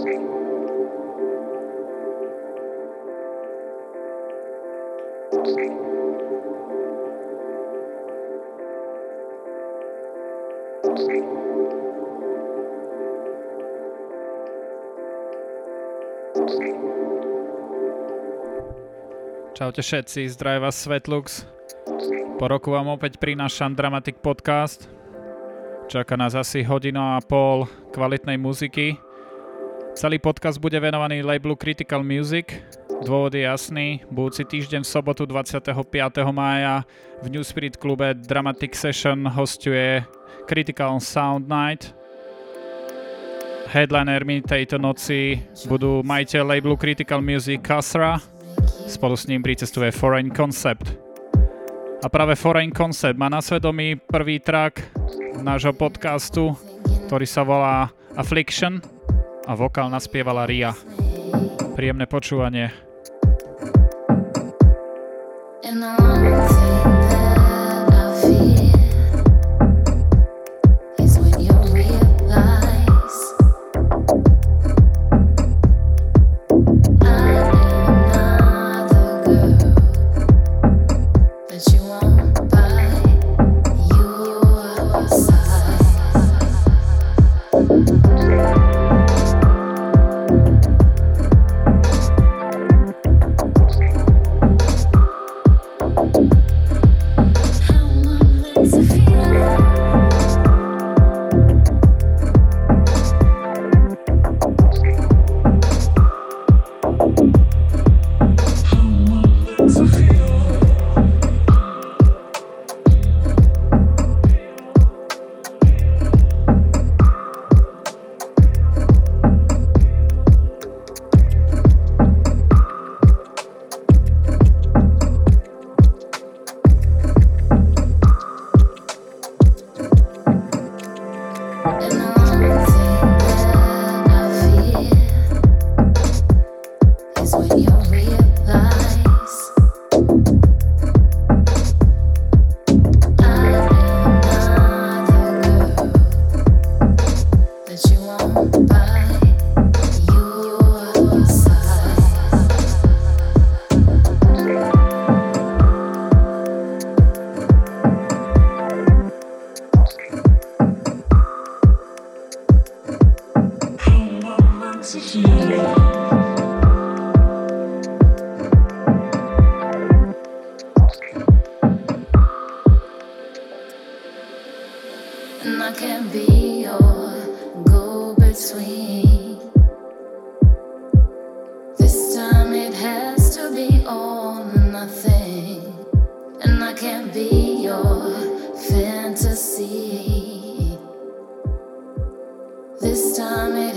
Čaute všetci, zdraví vás Svetlux. Po roku vám opäť prinášam Dramatic Podcast. Čaká nás asi hodina a pol kvalitnej muziky. Celý podcast bude venovaný labelu Critical Music. Dôvod je jasný, budúci týždeň v sobotu 25. mája v New Spirit klube Dramatic Session hostuje Critical Sound Night. Headlinermi tejto noci budú majiteľ labelu Critical Music Kasra, Spolu s ním pricestuje Foreign Concept. A práve Foreign Concept má na svedomí prvý track nášho podcastu, ktorý sa volá Affliction a vokál naspievala Ria. Príjemné počúvanie. And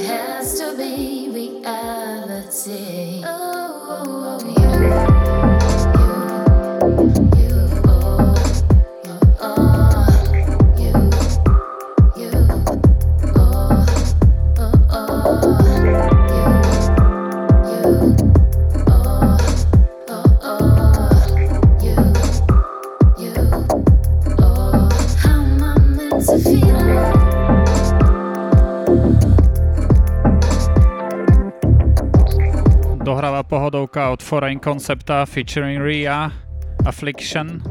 has to be reality. Oh. Foreign Concepta featuring Ria, Affliction.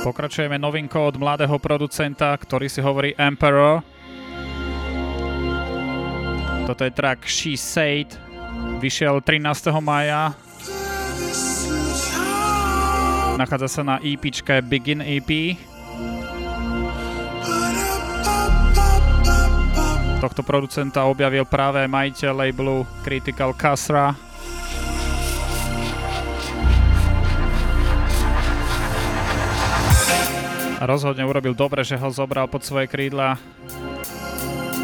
Pokračujeme novinkou od mladého producenta, ktorý si hovorí Emperor. Toto je track She Said, vyšiel 13. maja Nachádza sa na EP Begin EP. Tohto producenta objavil práve majiteľ labelu Critical Kasra. Rozhodne urobil dobre, že ho zobral pod svoje krídla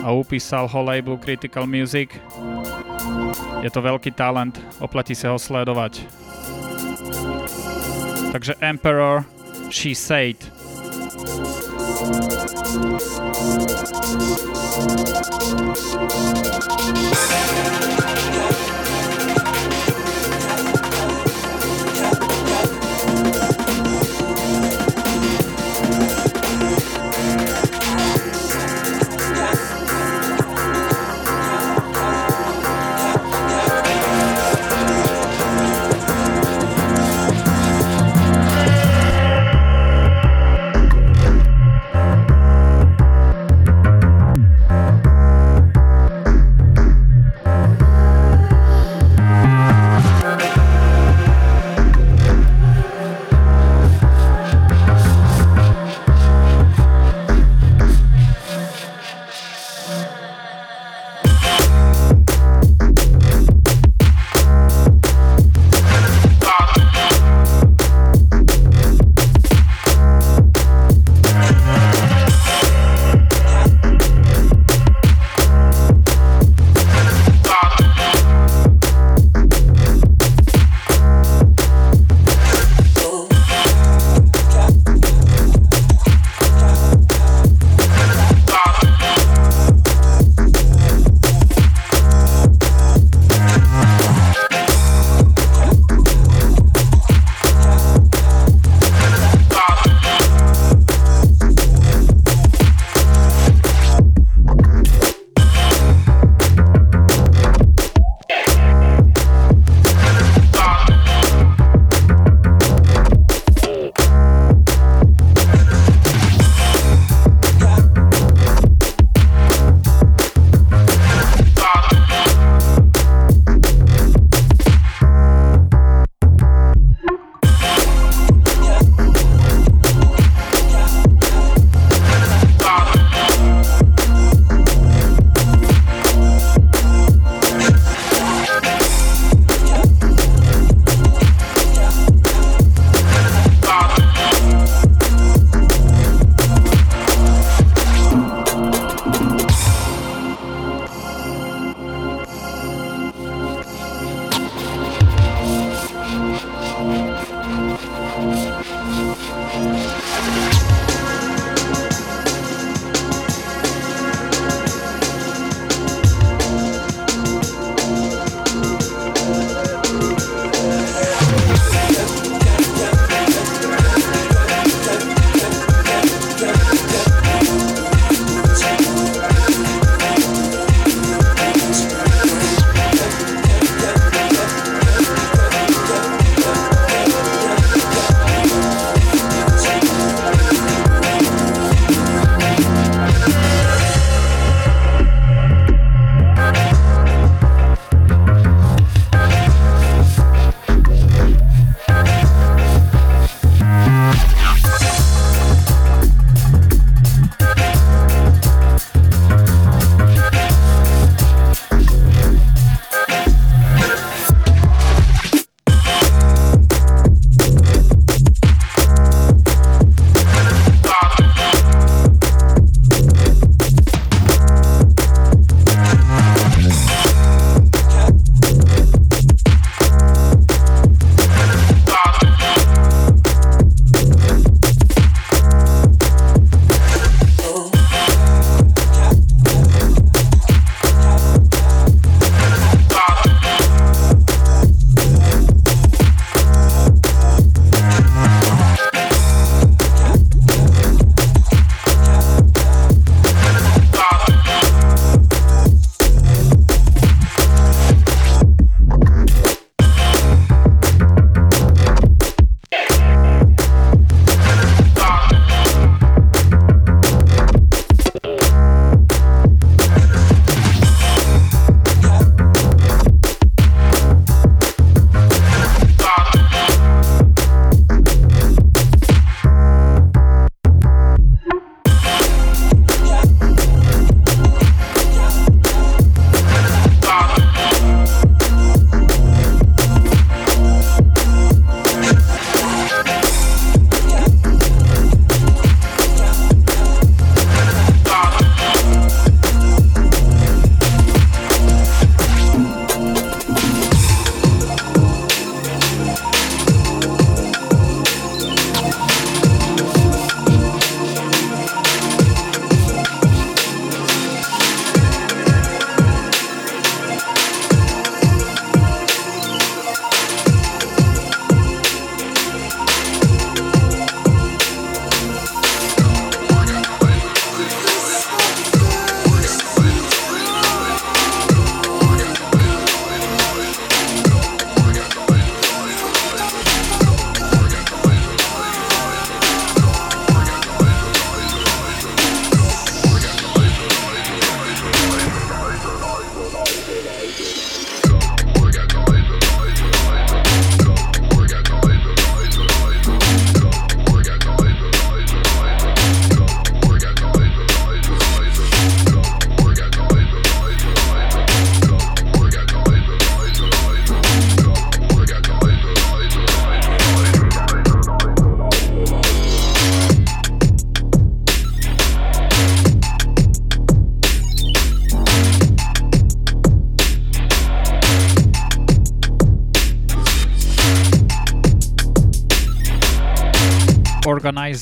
a upísal ho labelu Critical Music. Je to veľký talent, oplatí sa ho sledovať. Takže Emperor, She Said.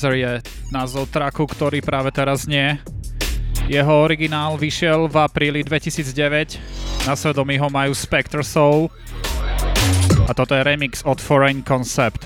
Organizer je názov tracku, ktorý práve teraz nie. Jeho originál vyšiel v apríli 2009, na svedomí ho majú Spectre Soul a toto je remix od Foreign Concept.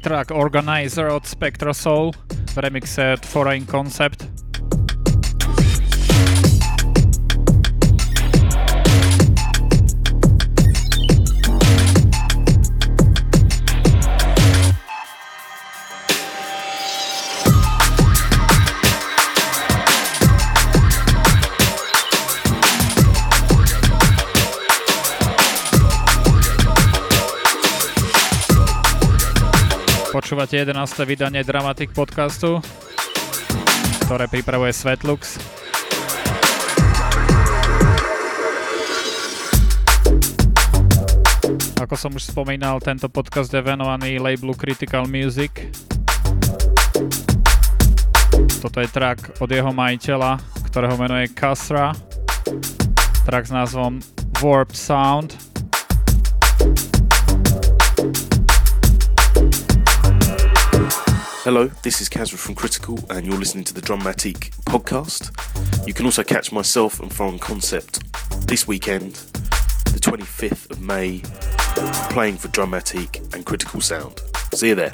Track Organizer od Spectra Soul v remixe Foreign Concept. Počúvate 11. vydanie Dramatic podcastu, ktoré pripravuje Svetlux. Ako som už spomínal, tento podcast je venovaný labelu Critical Music. Toto je track od jeho majiteľa, ktorého menuje Kasra. Track s názvom Warped Sound. Hello, this is Kazra from Critical, and you're listening to the Drummatique podcast. You can also catch myself and Foreign Concept this weekend, the 25th of May, playing for Drummatique and Critical Sound. See you there.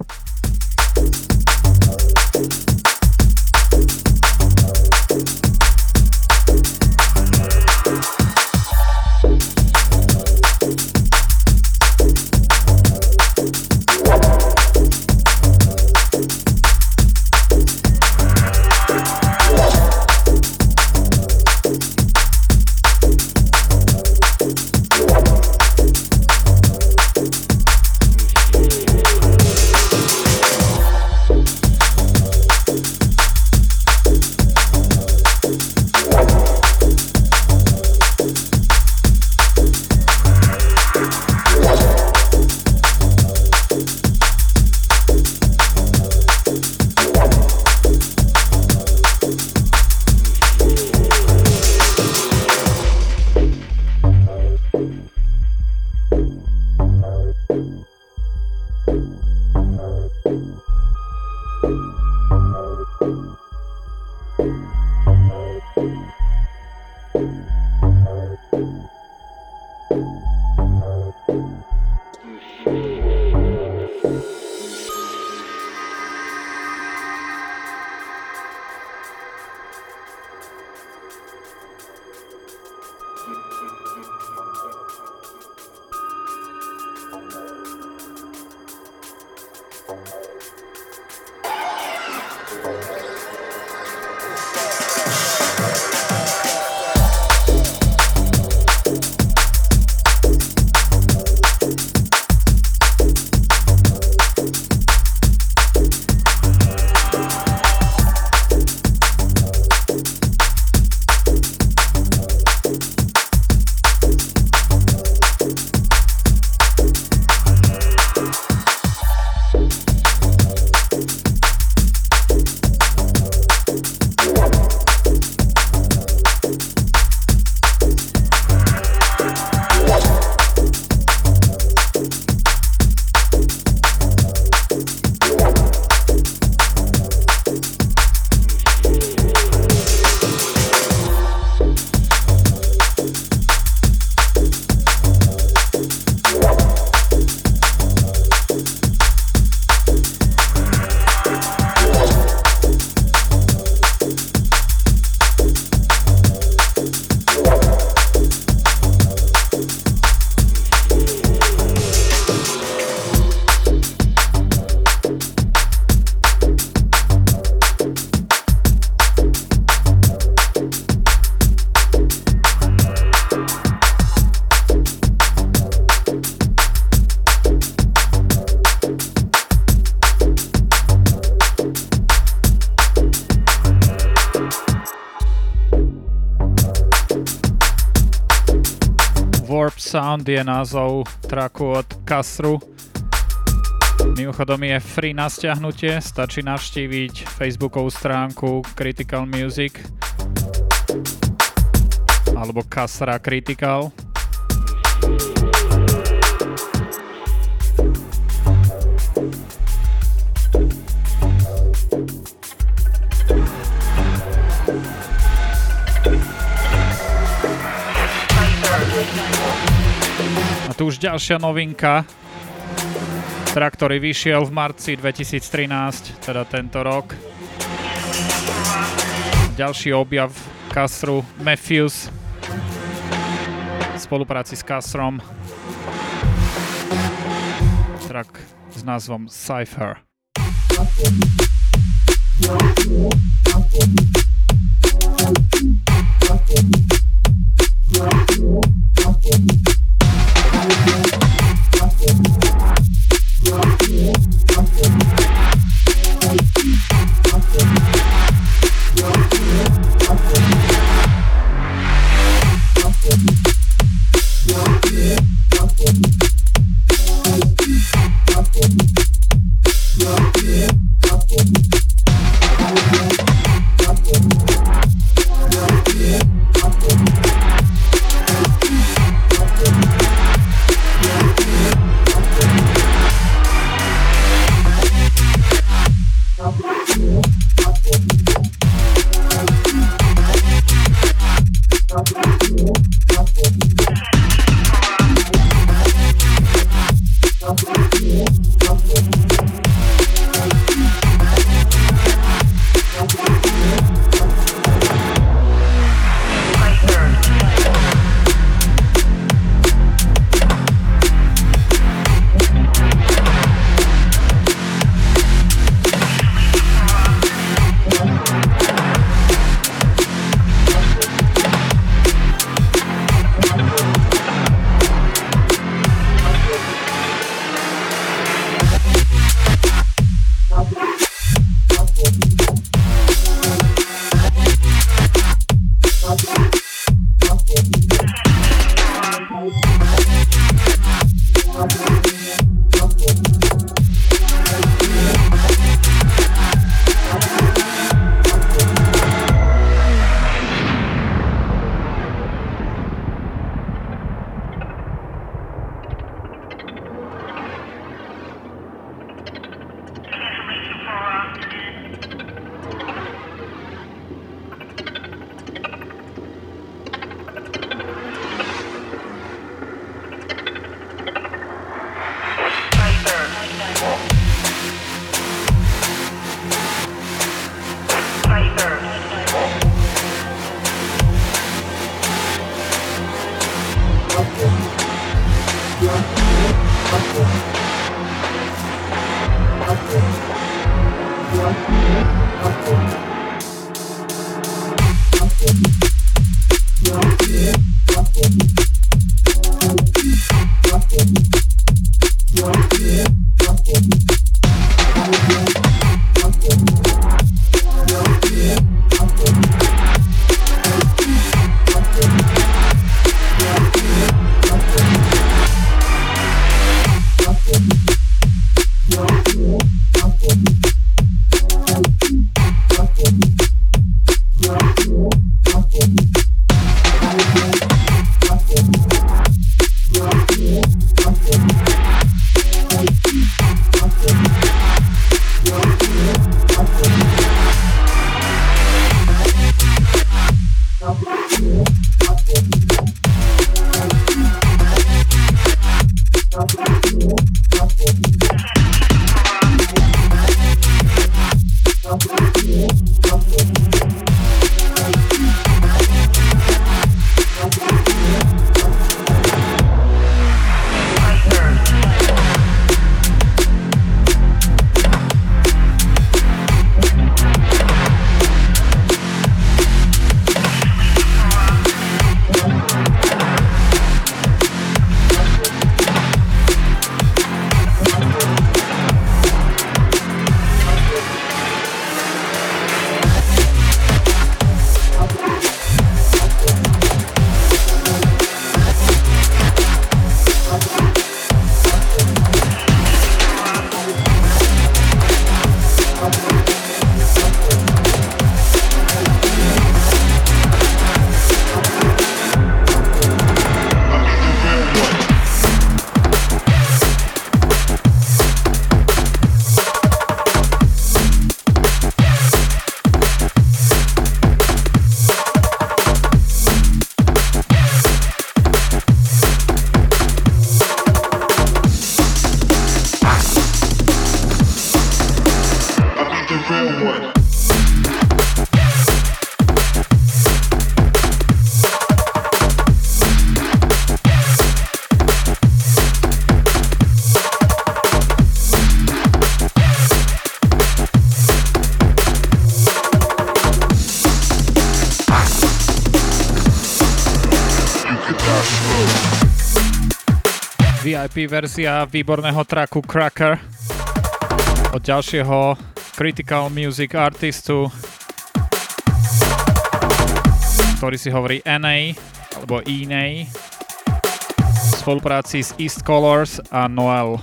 Sound je názov traku od Kasru. Mimochodom je free na stiahnutie, stačí navštíviť facebookovú stránku Critical Music alebo Kasra Critical. už ďalšia novinka. Track, ktorý vyšiel v marci 2013, teda tento rok. Ďalší objav Kasru Matthews v spolupráci s Kasrom. Track s názvom Cypher. Thank you. Thank you. Verzia výborného tracku Cracker od ďalšieho Critical Music artistu, ktorý si hovorí NA alebo ENA v spolupráci s East Colors a Noel.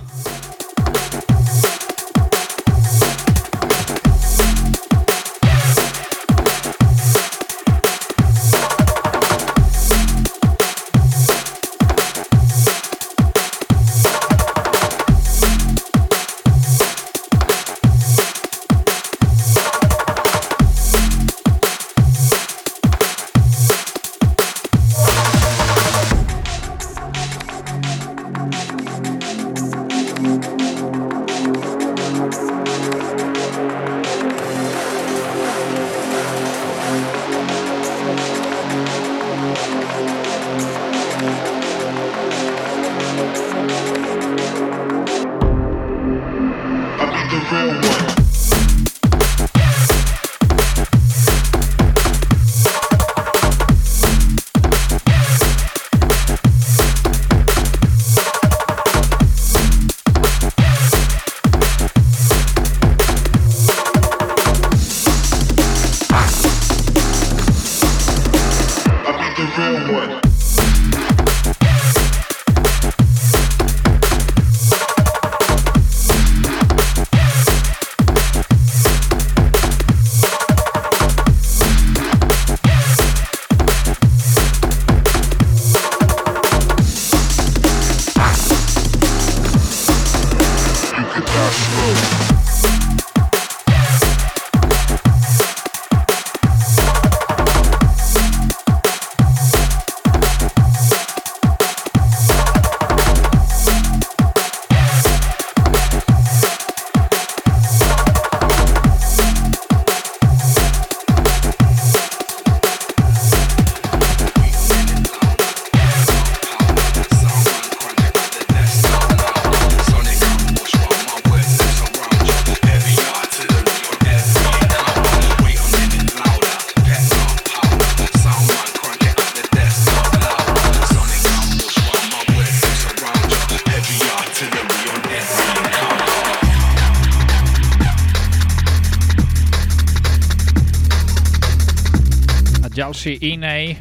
Ďalší inej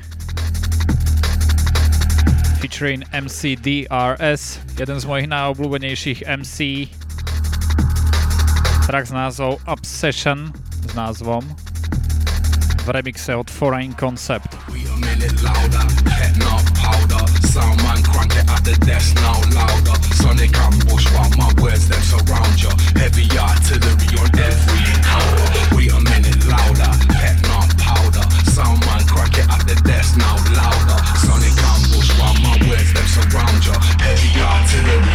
featuring MC DRS, jeden z mojich najobľúbenejších MC. Track s názvom Obsession s názvom v remixe od Foreign Concept. We a minute louder, pet not powder, sound man crank it at the desk now louder, sonic ambush while my words them surround you, heavy artillery on every encounter, we a minute louder, crank at the desk now louder. Sonic ambush while my words them surround you. Heavy artillery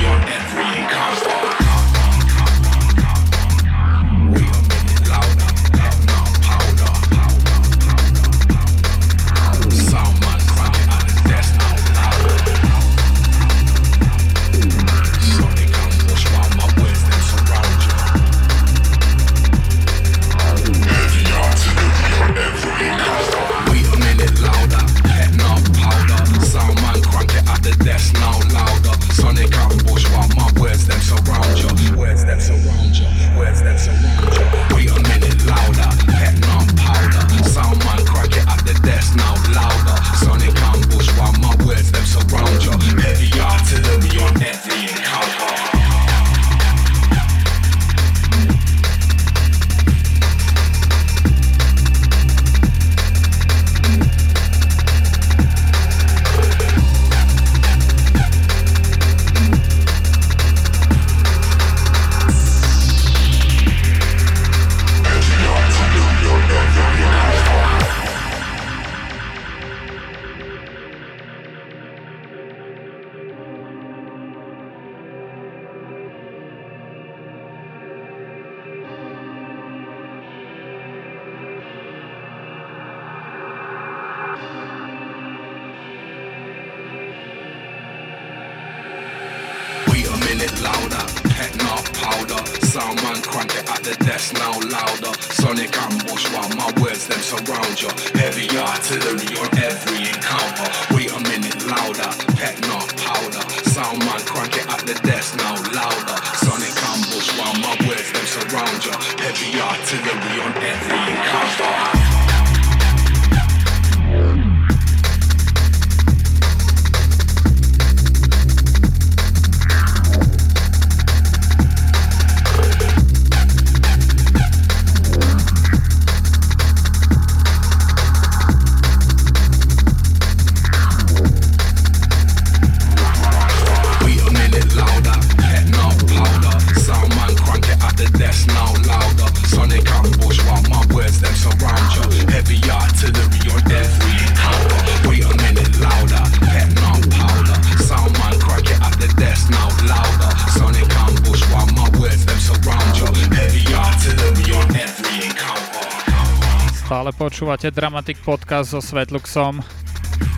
Počúvate Dramatic Podcast so Svetluxom,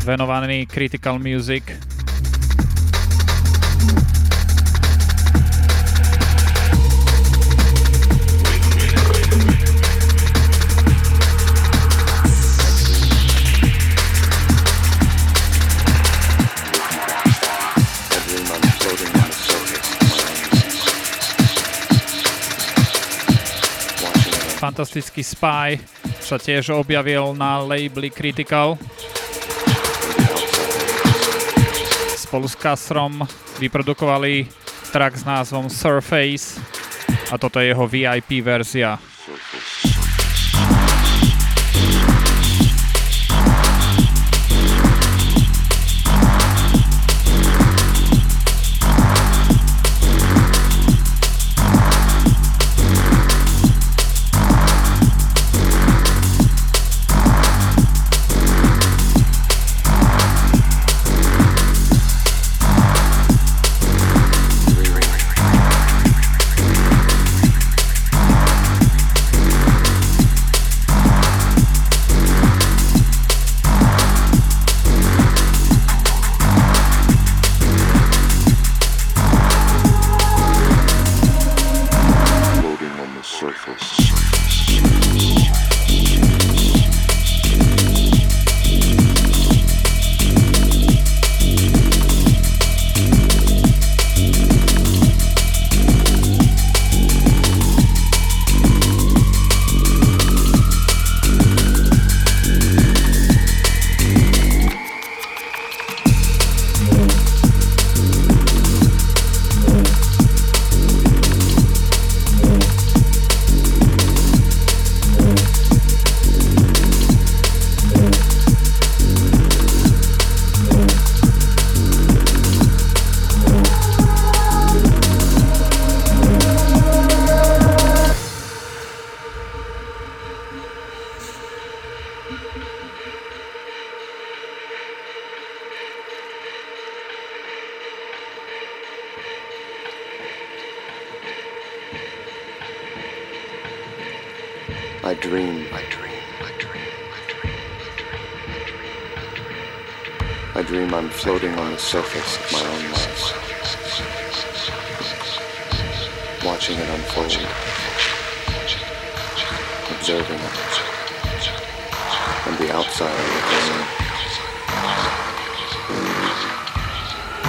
venovaný Critical Music. fantastický Spy sa tiež objavil na labeli Critical. Spolu s Kasrom vyprodukovali track s názvom Surface a toto je jeho VIP verzia. Surface of my own life, watching it unfold, observing it, and the outside looking in.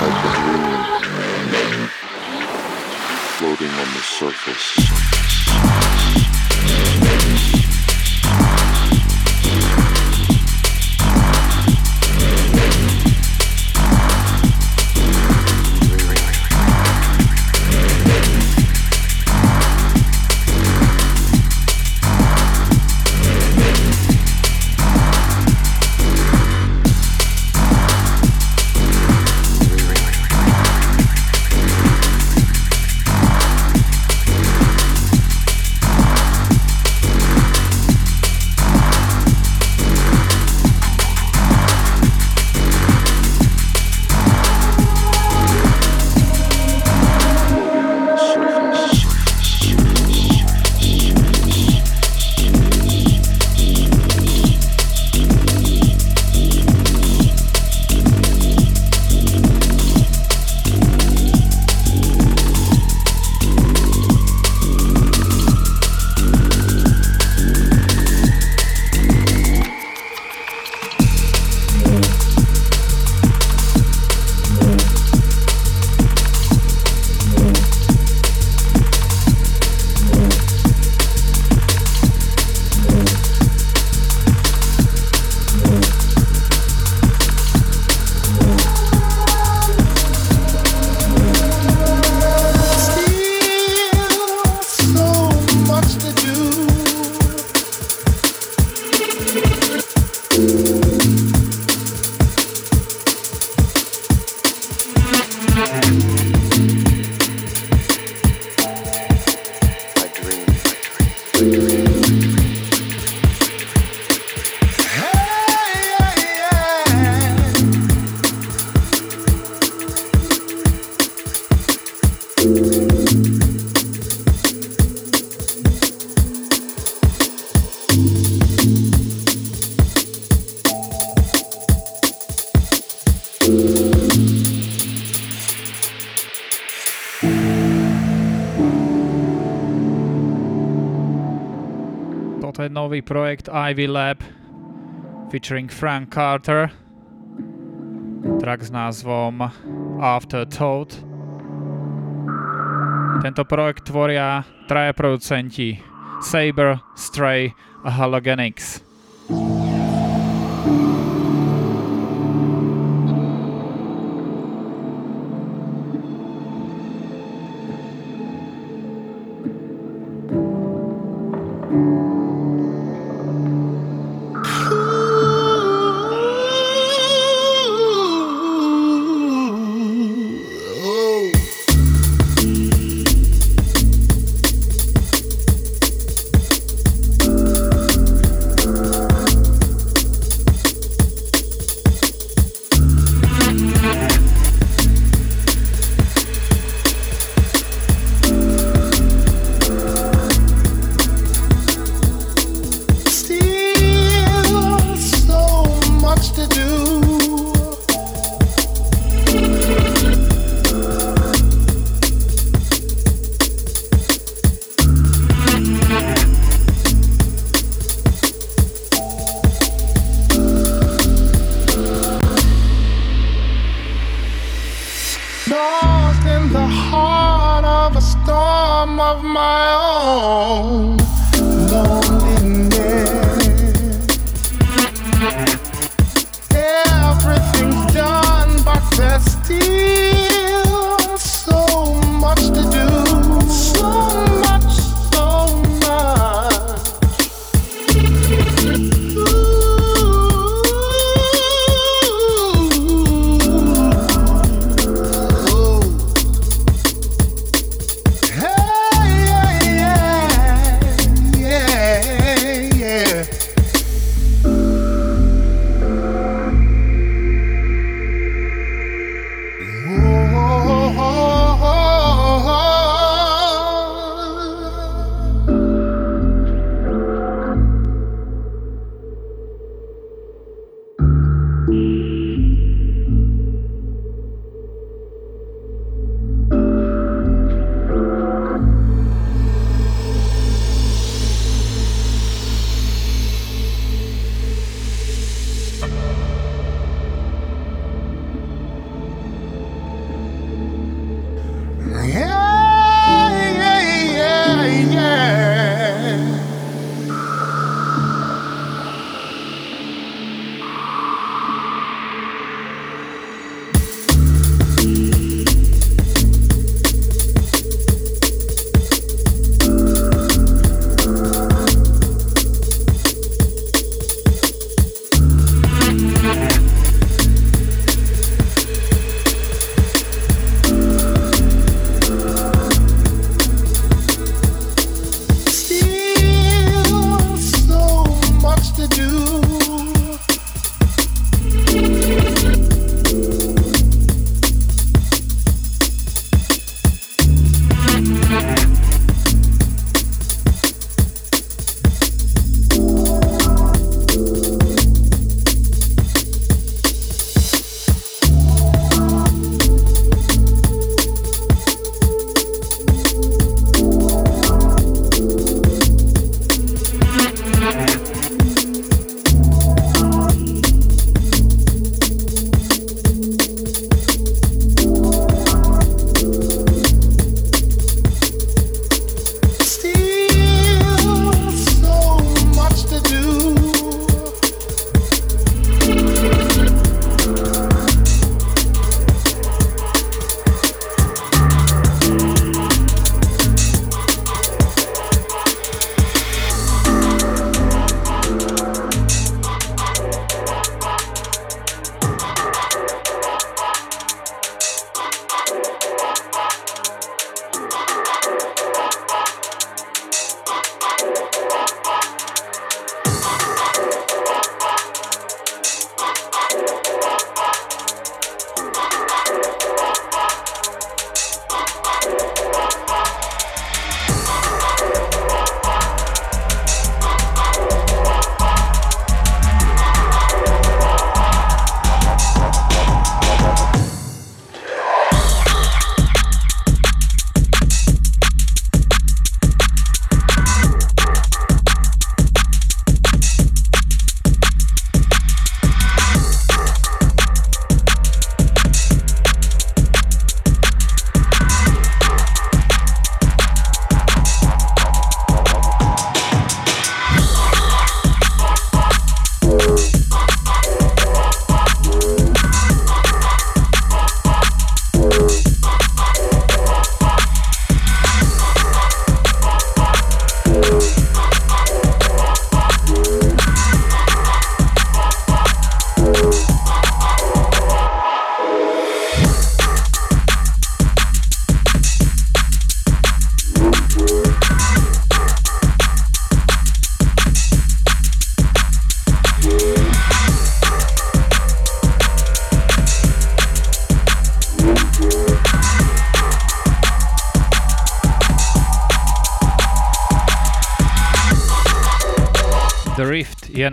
Like a dream, floating on the surface. Nový projekt Ivy Lab featuring Frank Carter. Track s názvom Afterthought. Tento projekt tvoria traja producenti Saber, Stray a Halogenics.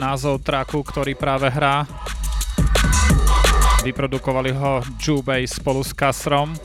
Názov tracku, ktorý práve hrá. Vyprodukovali ho Jubei spolu s Kasrom.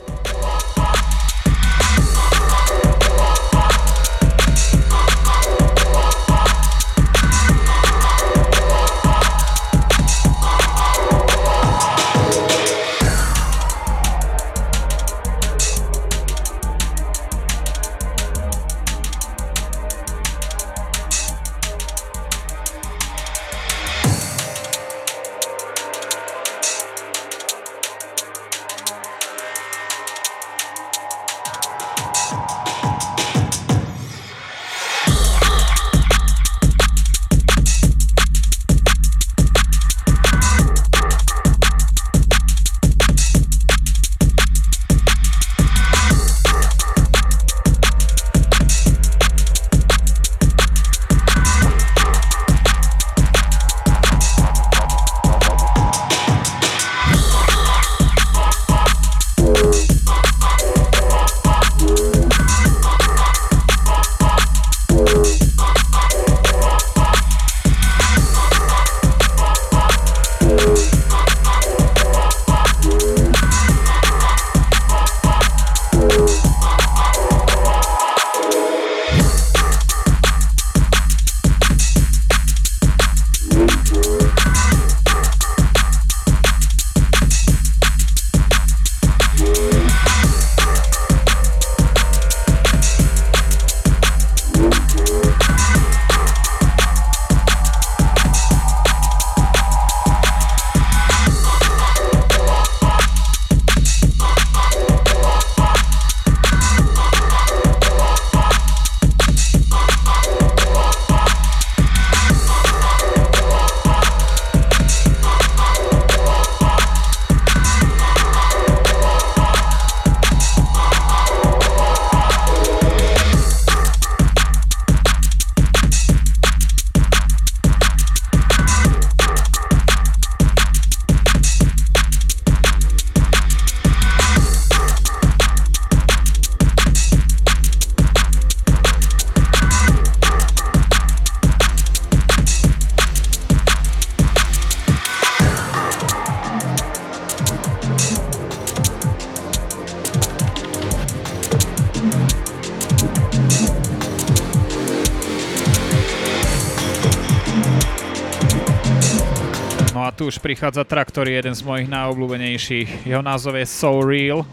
prichádza trak, je jeden z mojich najobľúbenejších. Jeho názov je So Real.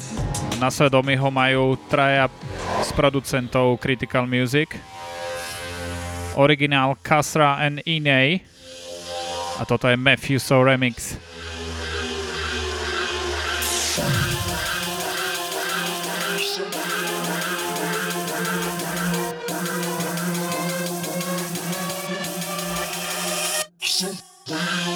Na svedomí ho majú traja z producentov Critical Music. Originál Kasra and Iney. A toto je Matthew So Remix. Wow.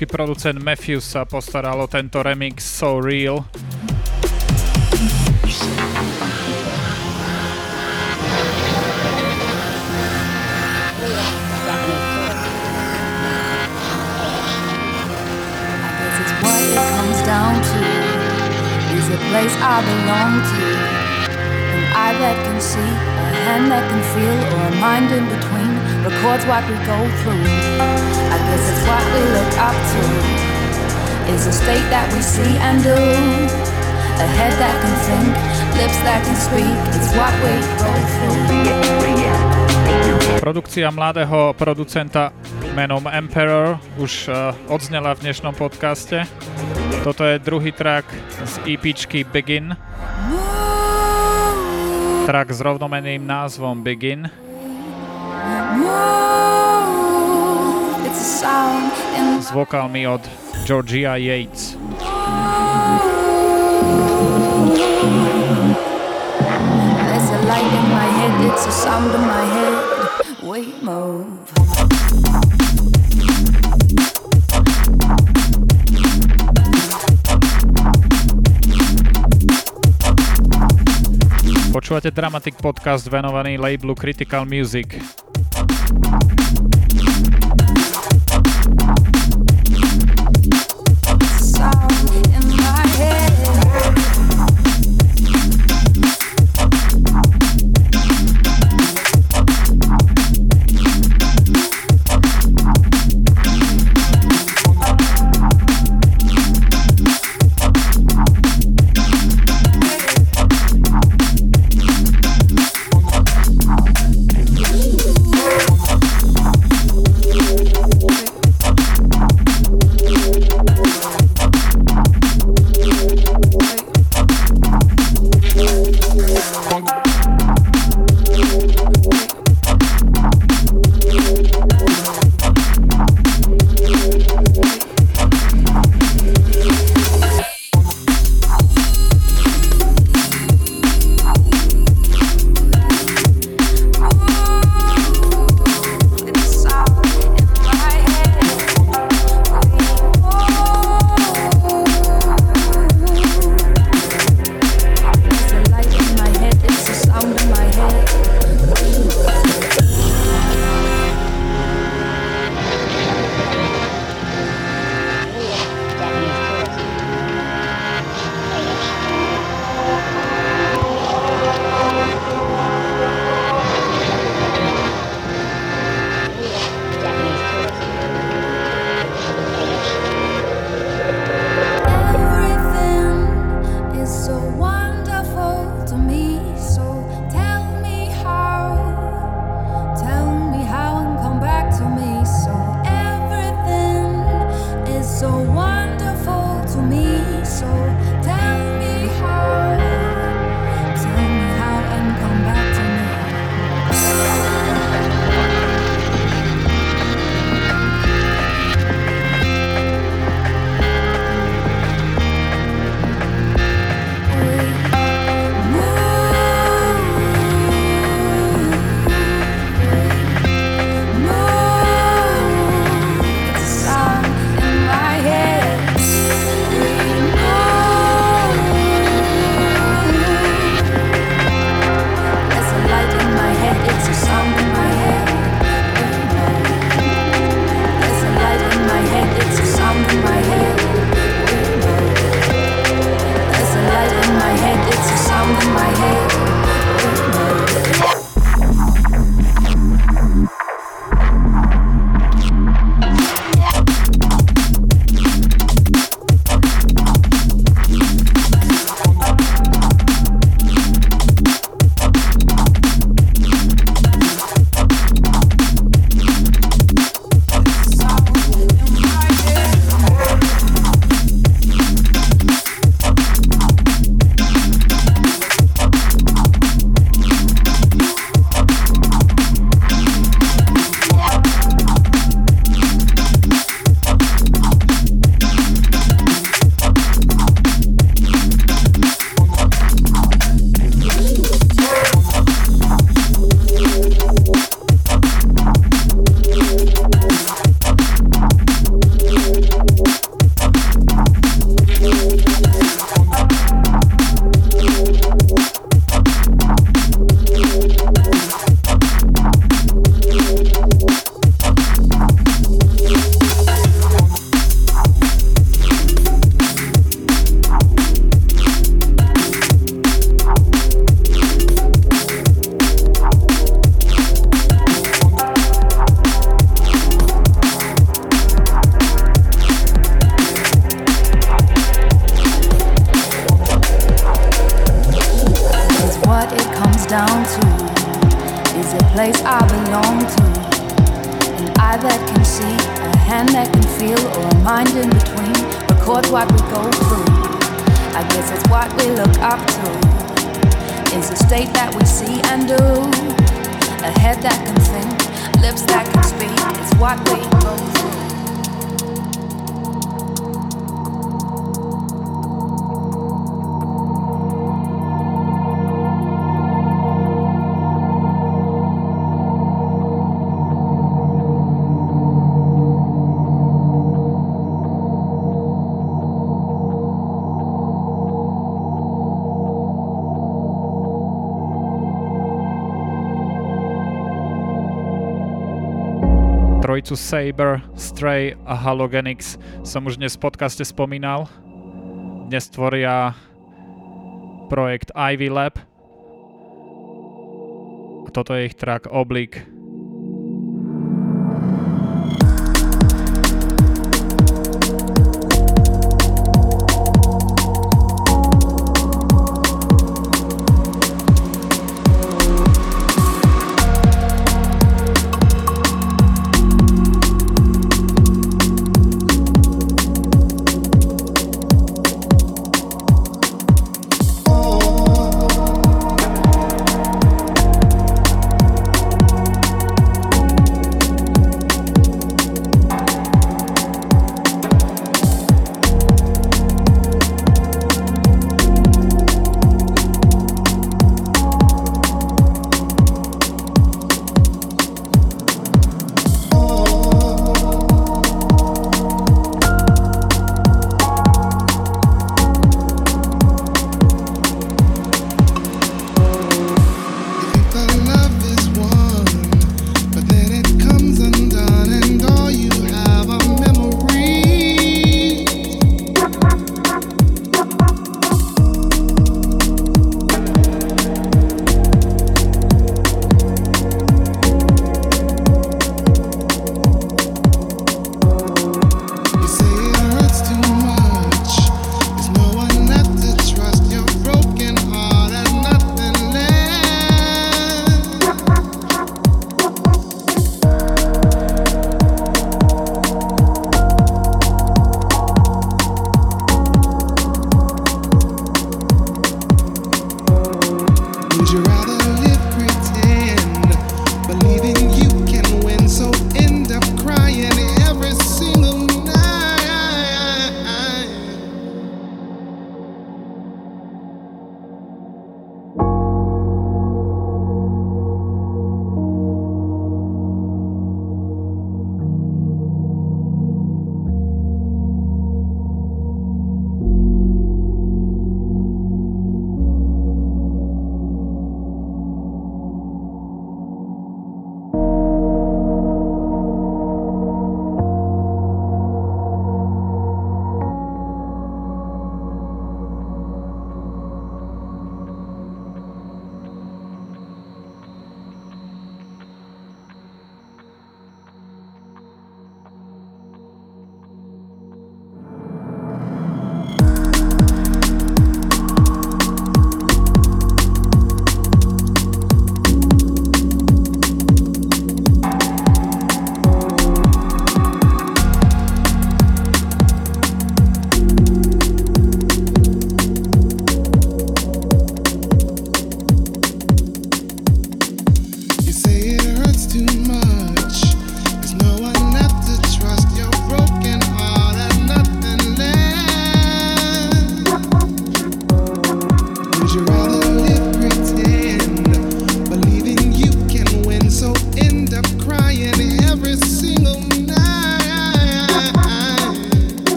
Rakúsky producent Matthews sa postaral o tento remix So Real. place I belong to. An eye that can see, a hand that can feel, or a mind in between records what we go through. I guess it's what we look up to. Is a state that we see and do. A head that can think, lips that can speak. It's what we go through. Produkcia mladého producenta menom Emperor už uh, odznela v dnešnom podcaste. Toto je druhý track z EPčky Begin. Track s rovnomenným názvom Begin. S vokálmi od Georgia Yates. It's a sound in my head. Wait, move. Počúvate Dramatic Podcast venovaný labelu Critical Music. Saber, Stray a Halogenix som už dnes v podcaste spomínal. Dnes tvoria projekt Ivy Lab. A toto je ich track Oblique.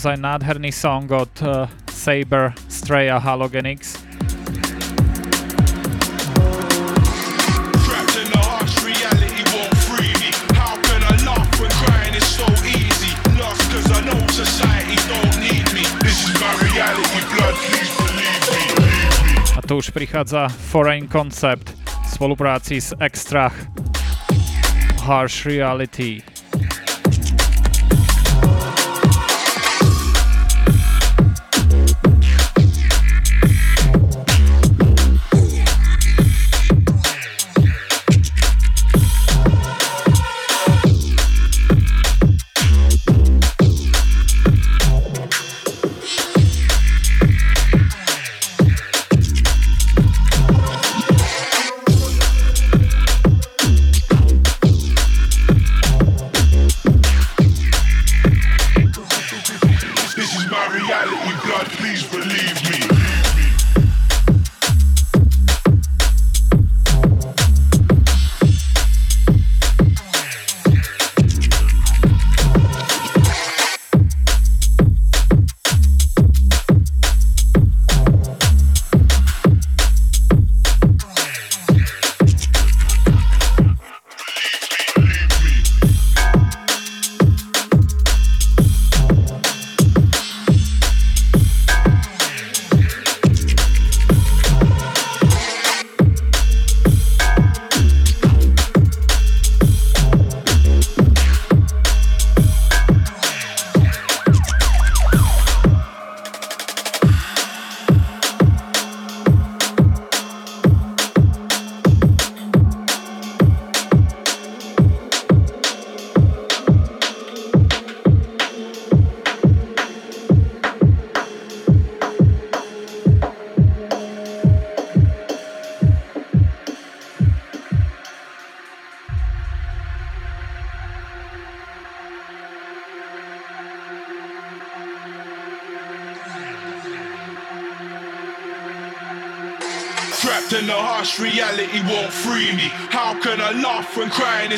Naozaj nádherný song od uh, Saber, Stray a Halogenix. A tu už prichádza Foreign Concept v spolupráci s Extra Harsh reality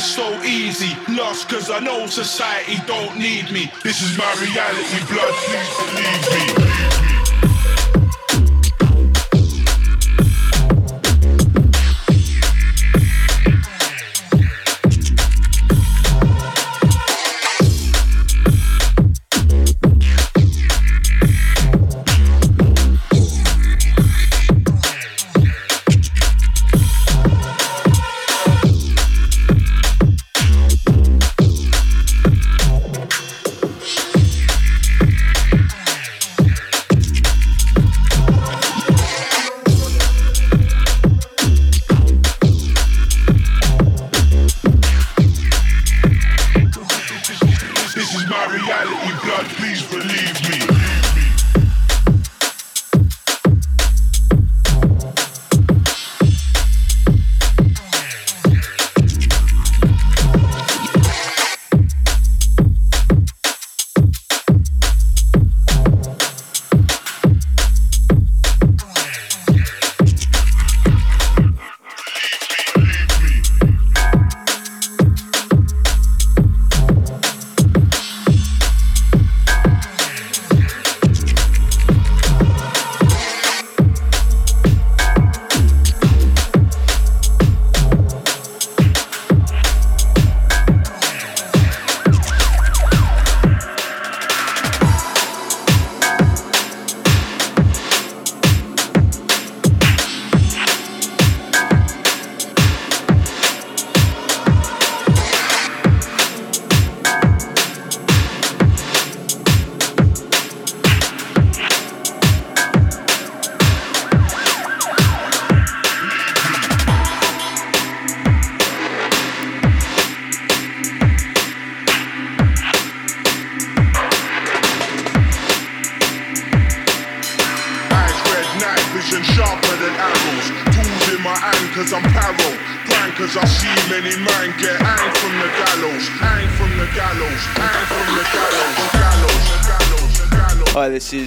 is so easy? Lost cause I know society don't need me. This is my reality, blood, please believe me. reality, God, please believe me.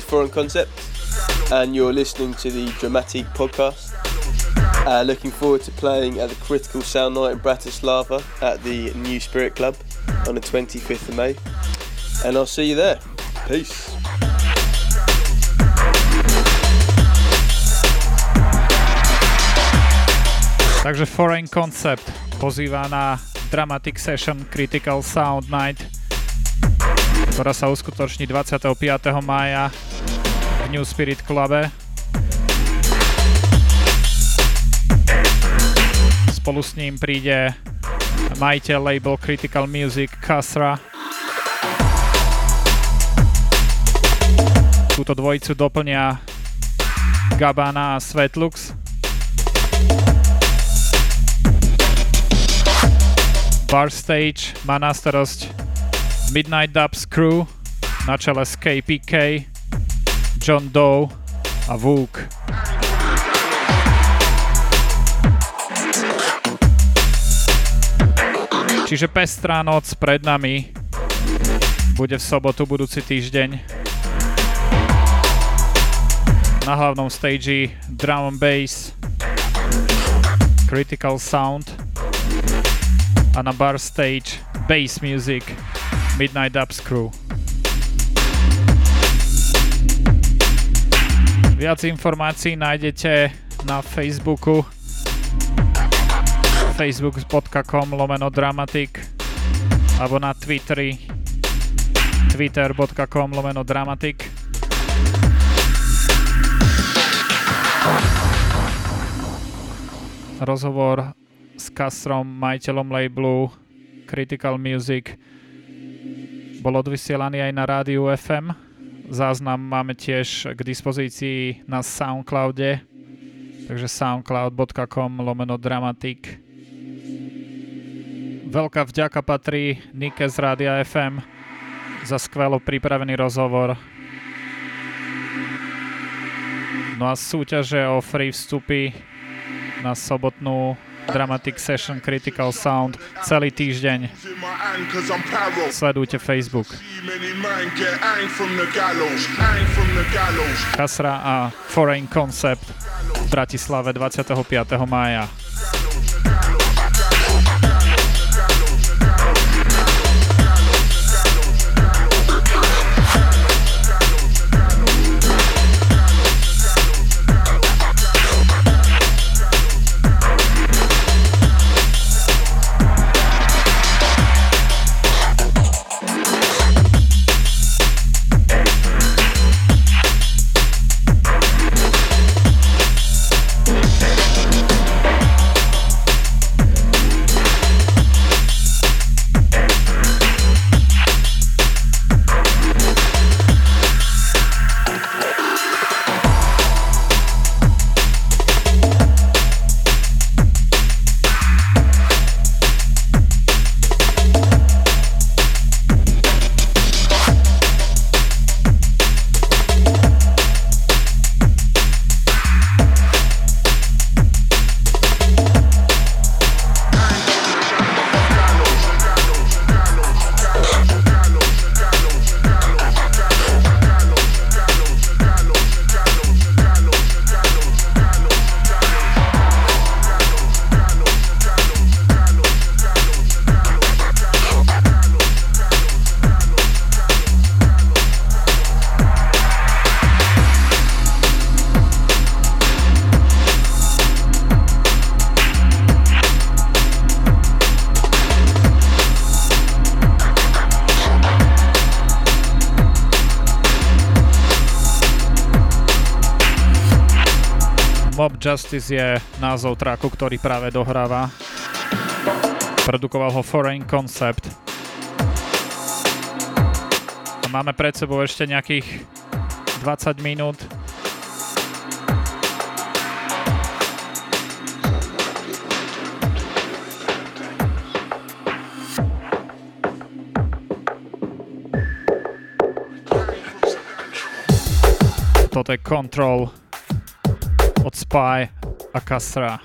Foreign concept, and you're listening to the Dramatic podcast. Uh, looking forward to playing at the Critical Sound Night in Bratislava at the New Spirit Club on the 25th of May, and I'll see you there. Peace. Takže Foreign Concept pozýva na Dramatic Session Critical Sound Night, ktorá sa uskutoční 25. mája v New Spirit Clube. Spolu s ním príde majiteľ label Critical Music Kasra. Túto dvojicu doplnia Gabana a Svetlux. Bar Stage má na starosť Midnight Dubs Crew na čele s KPK, John Doe a Vuk. Čiže pestrá noc pred nami bude v sobotu budúci týždeň. Na hlavnom stage drum and bass, critical sound, a na bar stage bass music Midnight Dubs Crew. Viac informácií nájdete na Facebooku facebook.com lomeno dramatik alebo na Twitteri twitter.com lomeno dramatik rozhovor s Castrom, majiteľom labelu Critical Music. Bol odvysielaný aj na rádiu FM. Záznam máme tiež k dispozícii na Soundcloude, takže soundcloud.com lomeno dramatik. Veľká vďaka patrí Nike z Rádia FM za skvelo pripravený rozhovor. No a súťaže o free vstupy na sobotnú Dramatic Session Critical Sound celý týždeň. Sledujte Facebook. Kasra a Foreign Concept v Bratislave 25. mája. Justice je názov tracku, ktorý práve dohráva. Produkoval ho Foreign Concept. A máme pred sebou ešte nejakých 20 minút. Toto je Control od Spy a Kasra.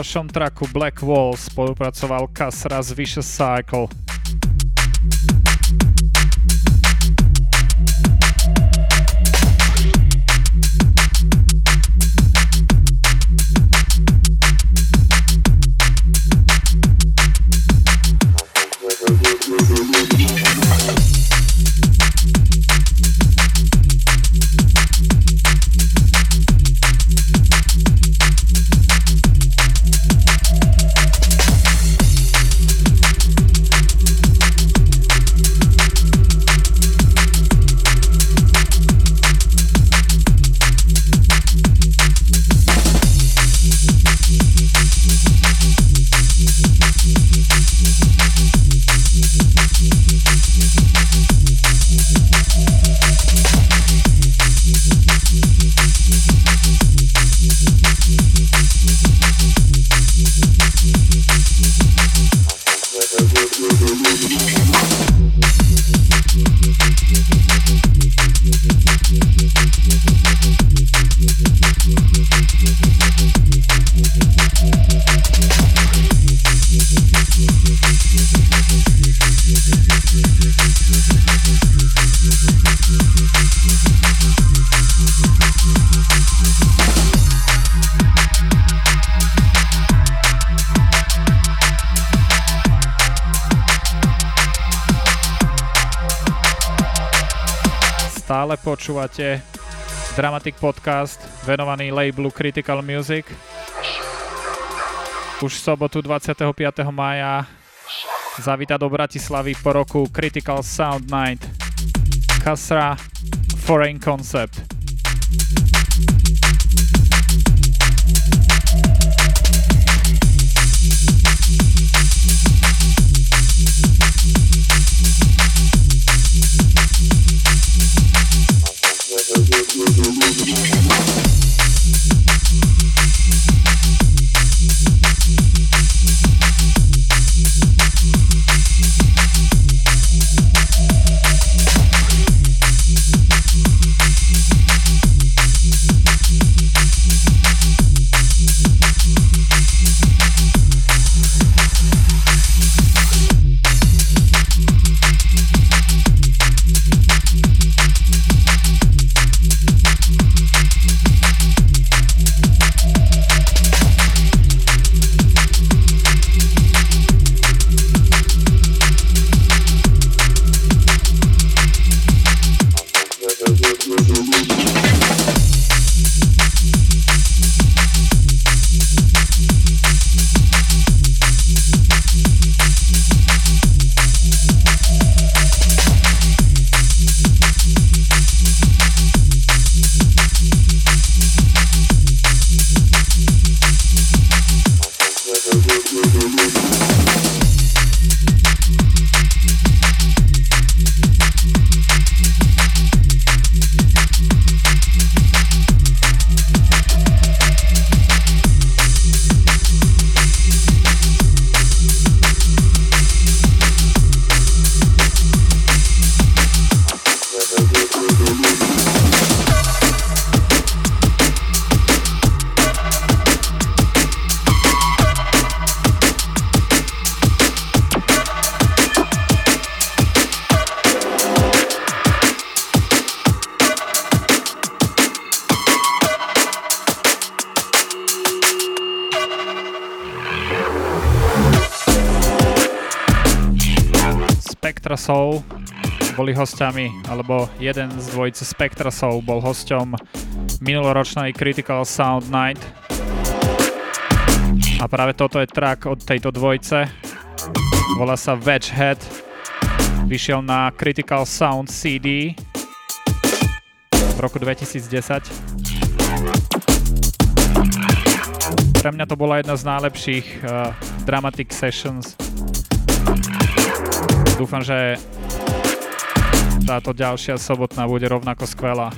Ďalšom traku Black Wall spolupracoval Kasra z Vicious Cycle. Počúvate Dramatic Podcast venovaný labelu Critical Music. Už v sobotu 25. maja zavíta do Bratislavy po roku Critical Sound Night Kasra Foreign Concept. Soul boli hostiami, alebo jeden z dvojice Spectra Soul bol hosťom minuloročnej Critical Sound Night. A práve toto je track od tejto dvojice. Volá sa Wedge Head. Vyšiel na Critical Sound CD v roku 2010. Pre mňa to bola jedna z najlepších uh, dramatic sessions Dúfam, že táto ďalšia sobotná bude rovnako skvelá.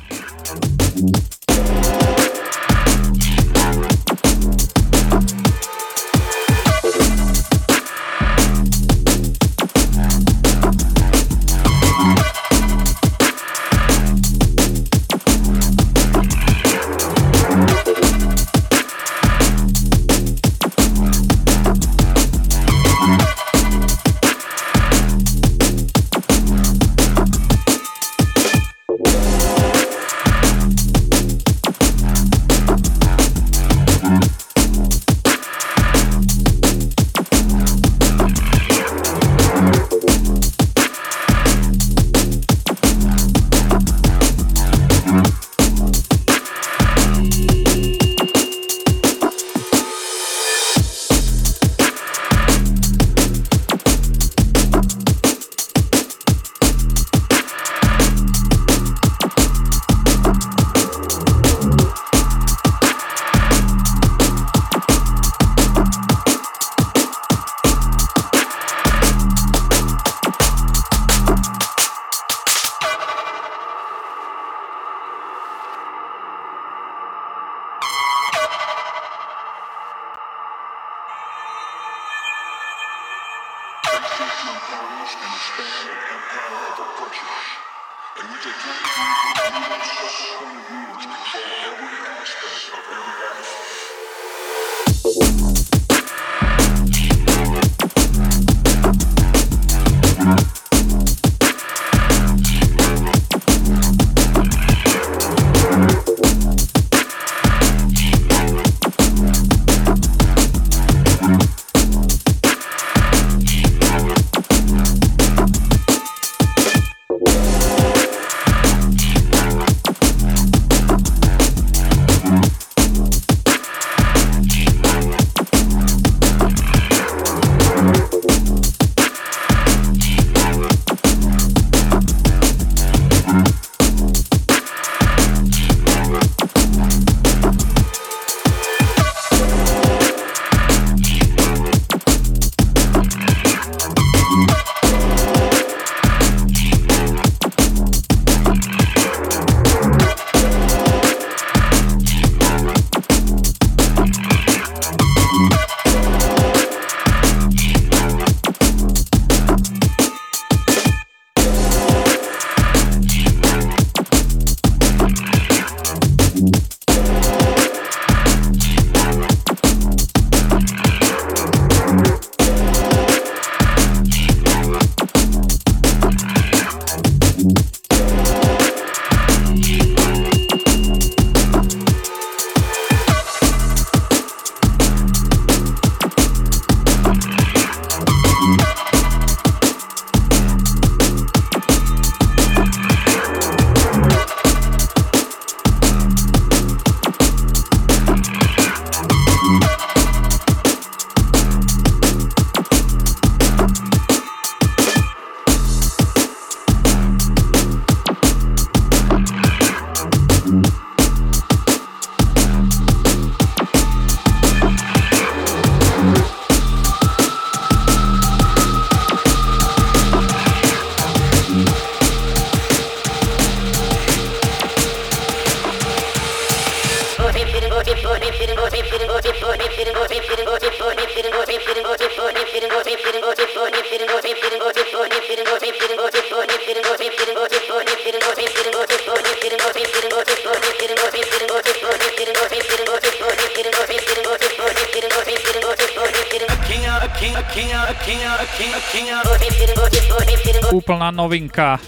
Novinka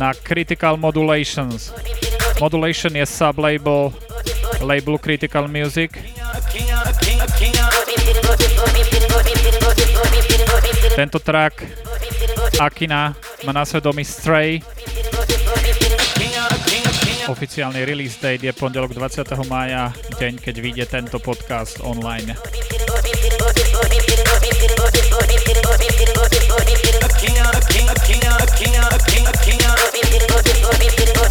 na Critical Modulations. Modulation je sublabel labelu Critical Music. Tento track Akina má na svedomí Stray. Oficiálny release date je pondelok 20. mája, deň, keď vyjde tento podcast online. king of king of king of king of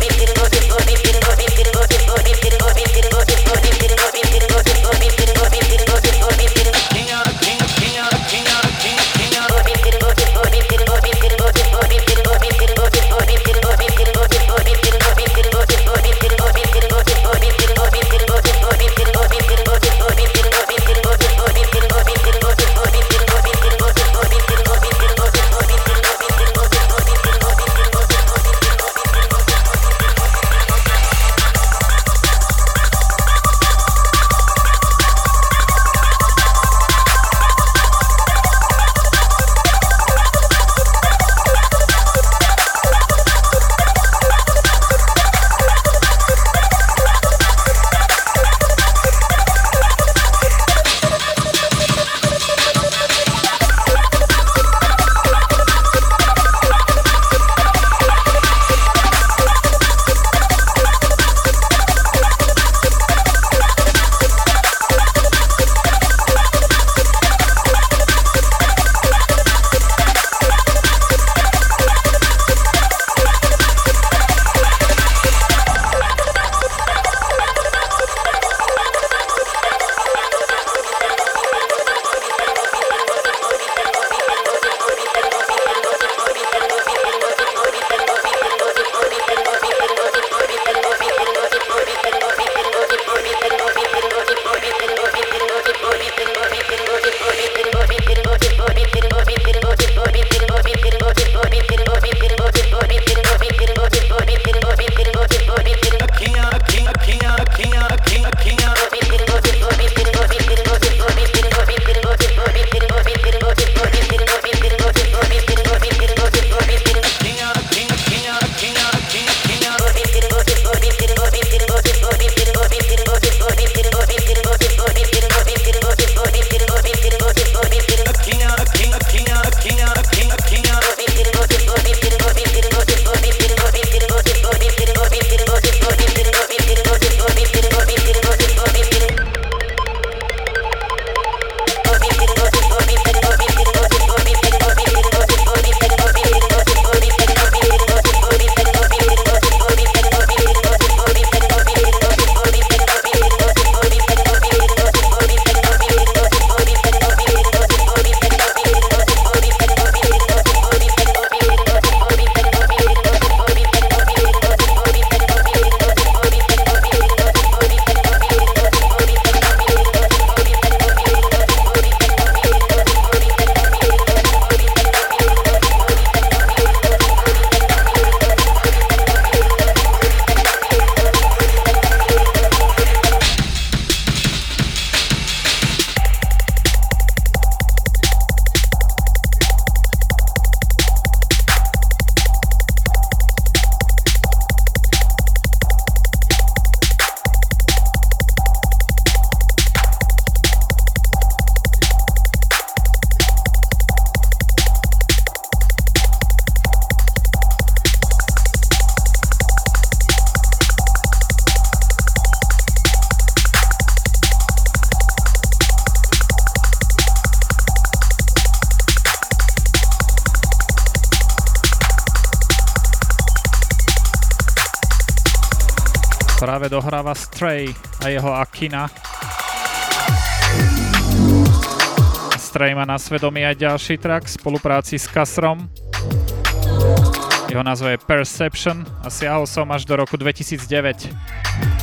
Práve dohráva Stray a jeho Akina. Stray má na svedomí aj ďalší track v spolupráci s Kasrom. Jeho názov je Perception a siahol som až do roku 2009.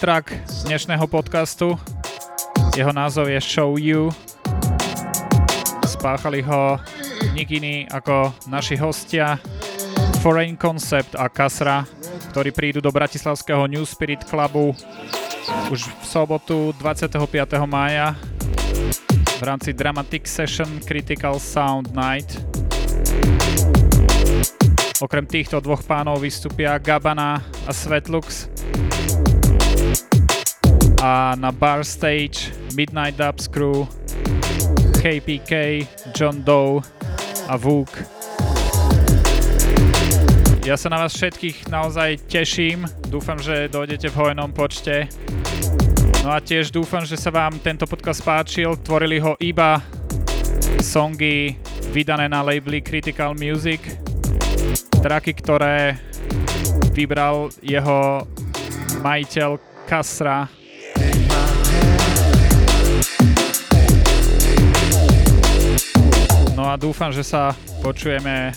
track dnešného podcastu. Jeho názov je Show You. Spáchali ho nik iný ako naši hostia Foreign Concept a Kasra, ktorí prídu do Bratislavského New Spirit Clubu už v sobotu 25. mája v rámci Dramatic Session Critical Sound Night. Okrem týchto dvoch pánov vystúpia Gabana a Svetlux. A na bar stage Midnight Dubs Crew, KPK, John Doe a Vuk. Ja sa na vás všetkých naozaj teším, dúfam, že dojdete v hojnom počte. No a tiež dúfam, že sa vám tento podcast páčil, tvorili ho iba songy vydané na labeli Critical Music, traky, ktoré vybral jeho majiteľ Kasra. No a dúfam, že sa počujeme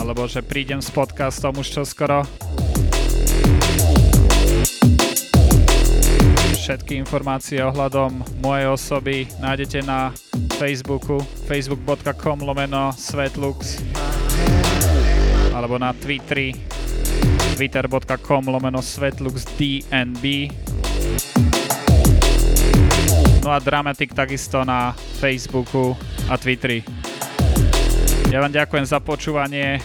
alebo že prídem s podcastom už čoskoro. Všetky informácie ohľadom mojej osoby nájdete na Facebooku facebook.com lomeno svetlux alebo na Twitteri twitter.com lomeno svetluxdnb No a Dramatik takisto na Facebooku a Twitteri. Ja vám ďakujem za počúvanie.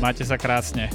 Majte sa krásne.